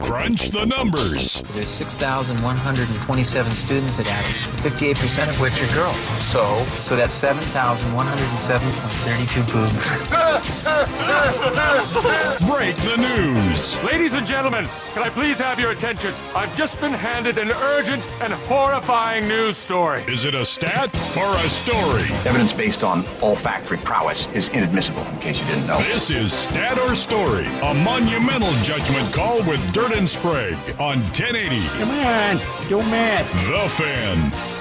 Crunch the numbers. There's 6,127 students at Adams, 58% of which are girls. So? So that's 7,107.32 boobs. Break the news. Ladies and gentlemen, can I please have your attention? I've just been handed an urgent and horrifying news story. Is it a stat or a story? Evidence based on olfactory prowess is inadmissible, in case you didn't know. This is Stat or Story, a monumental judgment call with Dirt and Sprague on 1080. Come on, don't mess. The Fan.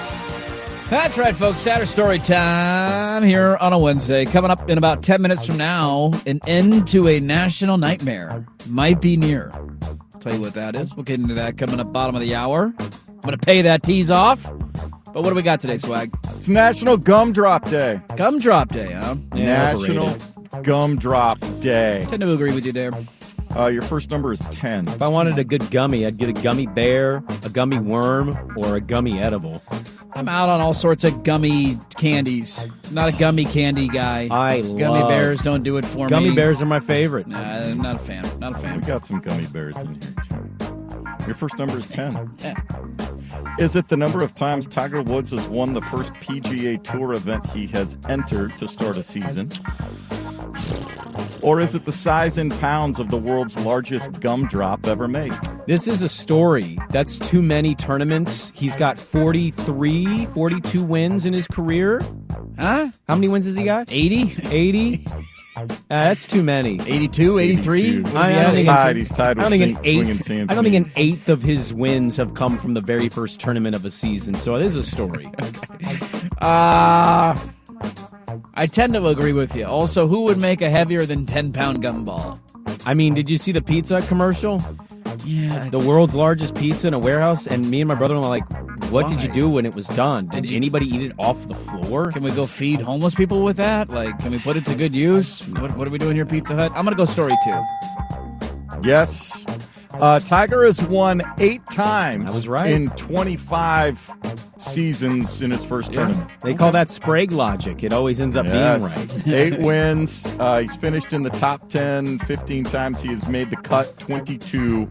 That's right, folks. Saturday story time here on a Wednesday. Coming up in about 10 minutes from now, an end to a national nightmare might be near. I'll tell you what that is. We'll get into that coming up bottom of the hour. I'm going to pay that tease off. But what do we got today, Swag? It's National Gumdrop Day. Gumdrop Day, huh? Yeah, National Gumdrop Day. Tend to agree with you there. Uh, your first number is 10. If I wanted a good gummy, I'd get a gummy bear, a gummy worm, or a gummy edible. I'm out on all sorts of gummy candies. Not a gummy candy guy. I gummy love bears don't do it for gummy me. Gummy bears are my favorite. Nah, I'm not a fan. Not a fan. We got some gummy bears in here too. Your first number is 10. 10. Is it the number of times Tiger Woods has won the first PGA Tour event he has entered to start a season? Or is it the size in pounds of the world's largest gumdrop ever made? This is a story. That's too many tournaments. He's got 43, 42 wins in his career. Huh? How many wins has he got? 80? 80? Uh, that's too many. 82, 83? I, I he's tied. He's tied with I don't think an eighth. I don't think an eighth of his wins have come from the very first tournament of a season. So this is a story. Uh, I tend to agree with you. Also, who would make a heavier than 10 pound gumball? I mean, did you see the pizza commercial? Yeah. The world's largest pizza in a warehouse, and me and my brother were like, "What did you do when it was done? Did Did you- anybody eat it off the floor?" Can we go feed homeless people with that? Like, can we put it to good use? What, what are we doing here, Pizza Hut? I'm going to go story two. Yes. Uh, Tiger has won eight times. I was right. In 25 seasons in his first tournament. They call that Sprague logic. It always ends up Yes. being right. Eight wins. Uh, he's finished in the top 10 15 times. He has made the cut 22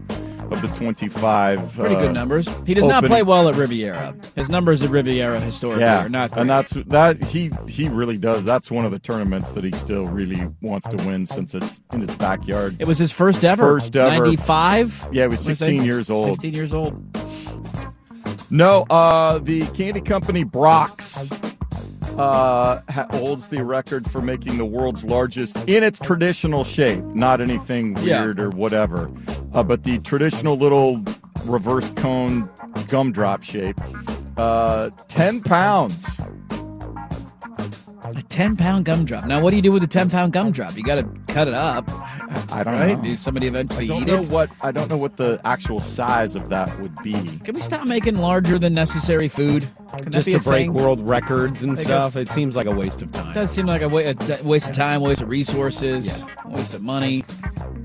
of the 25. Pretty uh, good numbers. He does not play well at Riviera. His numbers at Riviera historically Yeah, are not great. and that's that he he really does. That's one of the tournaments that he still really wants to win since it's in his backyard. it was his first ever. First ever. 95? Yeah, he was What did I say? 16 years old. 16 years old. No, uh, the candy company Brach's uh, ha- holds the record for making the world's largest in its traditional shape, not anything Yeah. weird or whatever, uh, but the traditional little reverse cone gumdrop shape. Uh, 10 pounds. A 10 pound gumdrop. Now, what do you do with a 10 pound gumdrop? You got to cut it up. I don't right? know. Did somebody I eventually don't eat know it? what I don't know what the actual size of that would be. Can we stop making larger than necessary food? Can Just to break thing? world records and I stuff. guess- It seems like a waste of time. It does seem like a, wa- a d- waste of time, waste of resources, waste of money.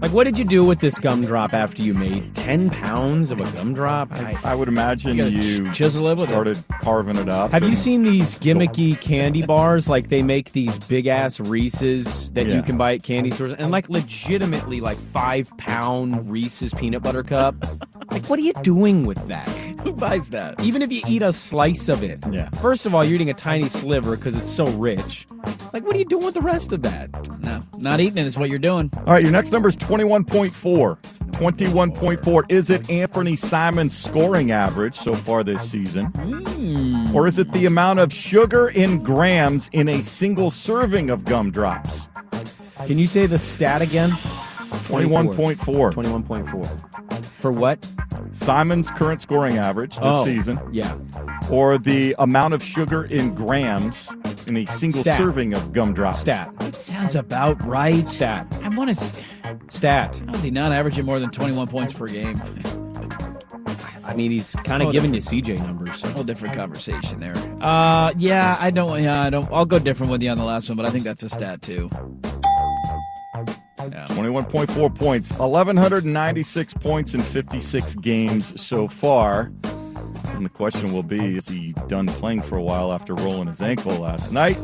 Like, what did you do with this gumdrop after you made 10 pounds of a gumdrop? I, I would imagine You you, ch- chisel it with it. started carving it up. Have you seen these gimmicky candy bars? Like they make these big ass Reese's that Yeah. you can buy at candy stores, and like legitimately like five pound Reese's peanut butter cup. Like, what are you doing with that? Who buys that? Even if you eat a slice of it, Yeah. First of all, you're eating a tiny sliver because it's so rich. Like, what are you doing with the rest of that? No, not eating it is what you're doing. All right, your next number is 21.4. 21.4. Is it Anfernee Simons' scoring average so far this season? Mm. Or is it the amount of sugar in grams in a single serving of gumdrops? Can you say the stat again? 21.4. 21.4. For what? Simons' current scoring average this Oh, season. Yeah. Or the amount of sugar in grams in a single Stat. serving of gumdrops. Stat. It sounds about right. Stat. I want to. Stat. How is he not averaging more than 21 points per game? I mean, he's kind of Oh, giving you. CJ numbers. Whole different conversation there. Uh, yeah, I don't. Yeah, I don't. I'll go different with you on the last one, but I think that's a stat too. 21.4 points, 1,196 points in 56 games so far. And the question will be is he done playing for a while after rolling his ankle last night?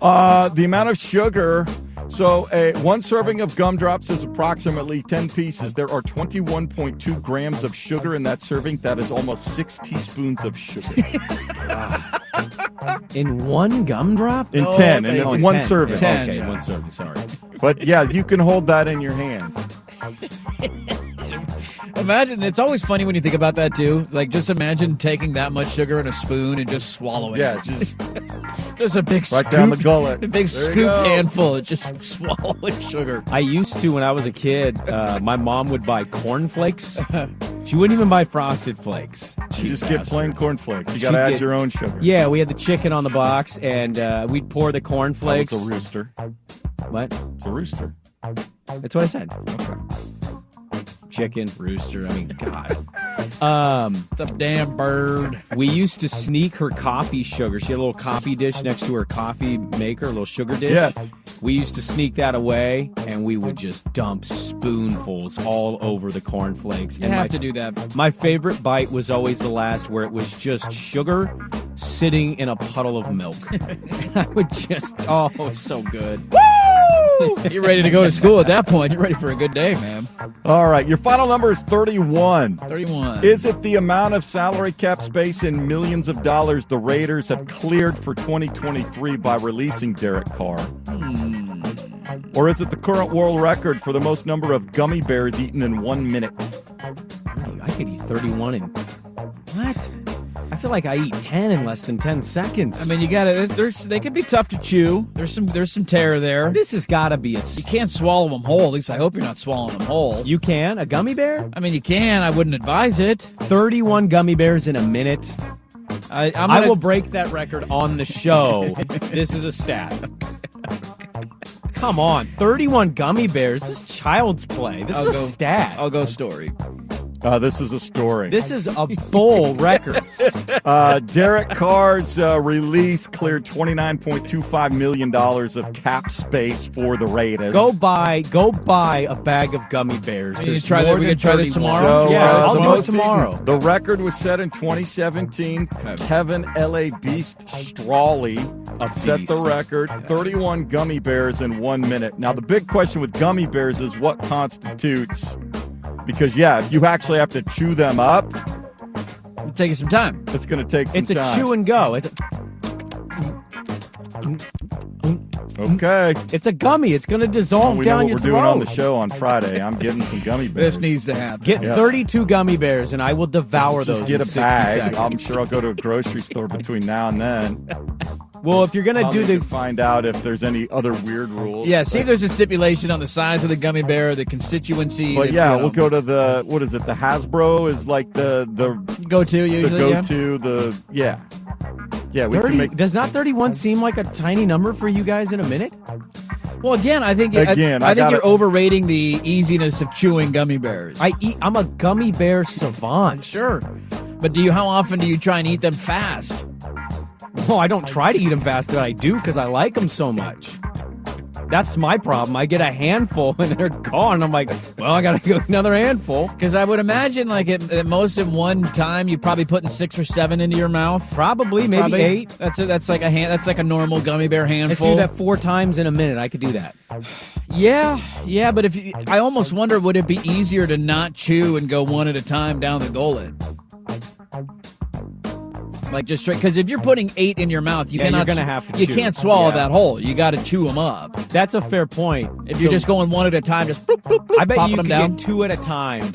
Uh, the amount of sugar. So, a one serving of gumdrops is approximately 10 pieces. There are 21.2 grams of sugar in that serving. That is almost six teaspoons of sugar. In one gumdrop? In 10, in Oh, one 10. serving. Yeah, 10, Okay, one serving. Sorry. But yeah, you can hold that in your hand. Imagine it's always funny when you think about that too. It's like just imagine taking that much sugar in a spoon and just swallowing Yeah, it. just Just a big scoop right scoop, down the gullet. a big There scoop handful, of just swallowing sugar. I used to when I was a kid. Uh, my mom would buy corn flakes. She wouldn't even buy frosted flakes. You just get plain cornflakes. You got to add get- your own sugar. Yeah, we had the chicken on the box, and uh, we'd pour the corn That flakes. was a rooster. what? It's a rooster. That's what I said. Okay. Chicken, rooster. I mean, God. Um, It's a damn bird. we used to sneak her coffee sugar. She had a little coffee dish next to her coffee maker, a little sugar dish. Yes. We used to sneak that away, and we would just dump spoonfuls all over the cornflakes. You and have my, to do that. my favorite bite was always the last, where it was just sugar sitting in a puddle of milk. I would just, oh, so good. You're ready to go to school at that point. You're ready for a good day, man. All right. Your final number is 31. 31. Is it the amount of salary cap space in millions of dollars the Raiders have cleared for 2023 by releasing Derek Carr? Hmm. Or is it the current world record for the most number of gummy bears eaten in one minute? I could eat 31 in. What? I feel like I eat 10 in less than 10 seconds. I mean, you got to. There's they can be tough to chew. There's some there's some tear there. this has got to be a. You can't swallow them whole. At least I hope you're not swallowing them whole. You can? A gummy bear? I mean, you can. I wouldn't advise it. 31 gummy bears in a minute. I, I'm I gonna, will break that record on the show. this is a stat. Come on, 31 gummy bears. This is child's play. This I'll is a go- stat. I'll go story. Uh, this is a story. This is a bowl record. Uh, Derek Carr's uh, release cleared $29.25 million of cap space for the Raiders. Go buy, go buy a bag of gummy bears. We can There's try that- we can try this tomorrow? So, yeah, uh, I'll the do it tomorrow. The record was set in 2017. Kevin L.A. Beast Strahle set the record 31 gummy bears in one minute. Now, the big question with gummy bears is what constitutes, because, yeah, if you actually have to chew them up, Take you some time. it's going to take some time. It's a time. chew and go. It's a, Okay. it's a gummy. It's going to dissolve we know down what your we're throat. doing on the show on Friday. I'm getting some gummy bears. This needs to happen. Get Yeah. 32 gummy bears, and I will devour Just those get in a 60 bag. seconds. I'm sure I'll go to a grocery store between now and then. Well, if you're gonna I'll do the find out if there's any other weird rules. Yeah, see if there's a stipulation on the size of the gummy bear, the constituency. But if, yeah, you know, we'll go to the what is it? The Haribo is like the the go to usually. the go yeah. to the yeah yeah we 30, can make does not 31 seem like a tiny number for you guys in a minute? Well, again, I think Again, I, I think you're overrating the easiness of chewing gummy bears. I eat. I'm a gummy bear savant. sure, but do you? How often do you try and eat them fast? Well, I don't try to eat them fast, but I do because I like them so much. That's my problem. I get a handful and they're gone. I'm like, well, I gotta go another handful. Because I would imagine, like at, at most at one time, you're probably putting six or seven into your mouth. Probably, maybe Probably. eight. That's a, that's like a hand. That's like a normal gummy bear If handful. you do that four times in a minute, I could do that. Yeah, yeah, but if you, I almost wonder, would it be easier to not chew and go one at a time down the gullet? Like just straight because if you're putting eight in your mouth, you Yeah, cannot. you're gonna have to You chew. can't swallow Yeah. that whole. You got to chew them up. That's a fair point. If you're just going one at a time, just bloop, bloop, bloop, I bet you can down. get two at a time.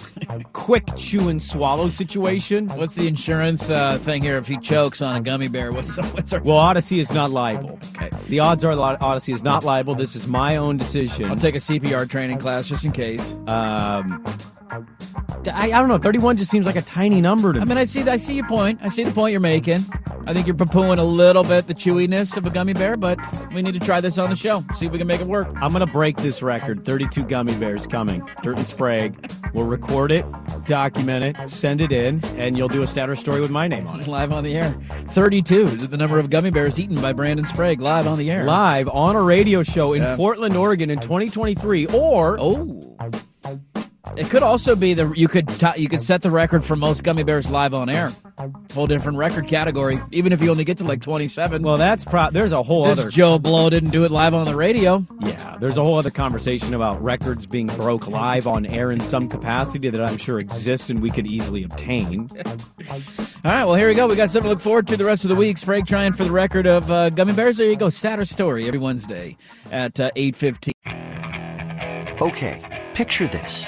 Quick chew and swallow situation. What's the insurance uh, thing here? If he chokes on a gummy bear, what's what's our? Well, Audacy is not liable. Okay. The odds are Audacy is not liable. This is my own decision. I'll take a CPR training class just in case. Um, I, I don't know. Thirty-one just seems like a tiny number to me. I mean, I see, I see your point. I see the point you're making. I think you're poo-pooing a little bit the chewiness of a gummy bear, but we need to try this on the show. See if we can make it work. I'm gonna break this record. Thirty-two gummy bears coming. Dirt and Sprague. We'll record it, document it, send it in, and you'll do a status story with my name on it. Live on the air. 32 is it the number of gummy bears eaten by Brandon Sprague live on the air. Live on a radio show in Yeah. Portland, Oregon, in 2023, or Oh. It could also be the you could t- you could set the record for most gummy bears live on air. Whole different record category. Even if you only get to like 27. well, that's pro. There's a whole this other. Joe Blow didn't do it live on the radio. Yeah, there's a whole other conversation about records being broke live on air in some capacity that I'm sure exists and we could easily obtain. All right, well here we go. We got something to look forward to the rest of the week. Frank trying for the record of uh, gummy bears. There you go. Status story every Wednesday at uh, 8:15. Okay, picture this.